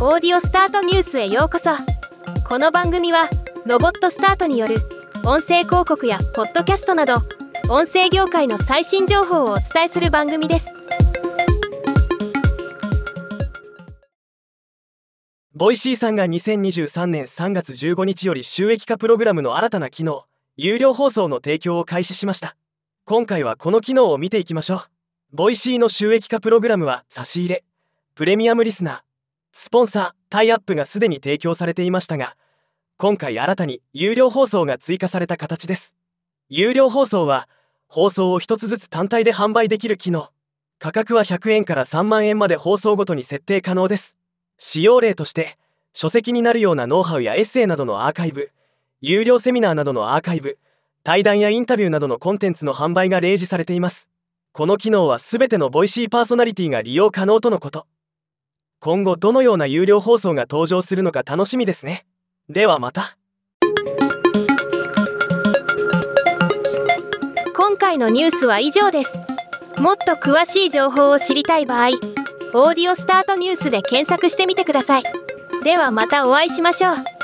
Audiostart News へようこそ。この番組はロボットスタートによる音声広告やポッドキャストなど音声業界の最新情報をお伝えする番組です。 Voicy さんが2023年3月15日より収益化プログラムの新たな機能有料放送の提供を開始しました。今回はこの機能を見ていきましょう。Voicy の収益化プログラムは差し入れ。プレミアムリスナースポンサータイアップがすでに提供されていましたが今回新たに有料放送が追加された形です。有料放送は放送を一つずつ単体で販売できる機能。価格は100円から3万円まで放送ごとに設定可能です。使用例として書籍になるようなノウハウやエッセイなどのアーカイブ有料セミナーなどのアーカイブ対談やインタビューなどのコンテンツの販売が例示されています。この機能は全てのボイシーパーソナリティが利用可能とのこと。今後どのような有料放送が登場するのか楽しみですね。ではまた。今回のニュースは以上です。もっと詳しい情報を知りたい場合「オーディオスタートニュース」で検索してみてください。ではまたお会いしましょう。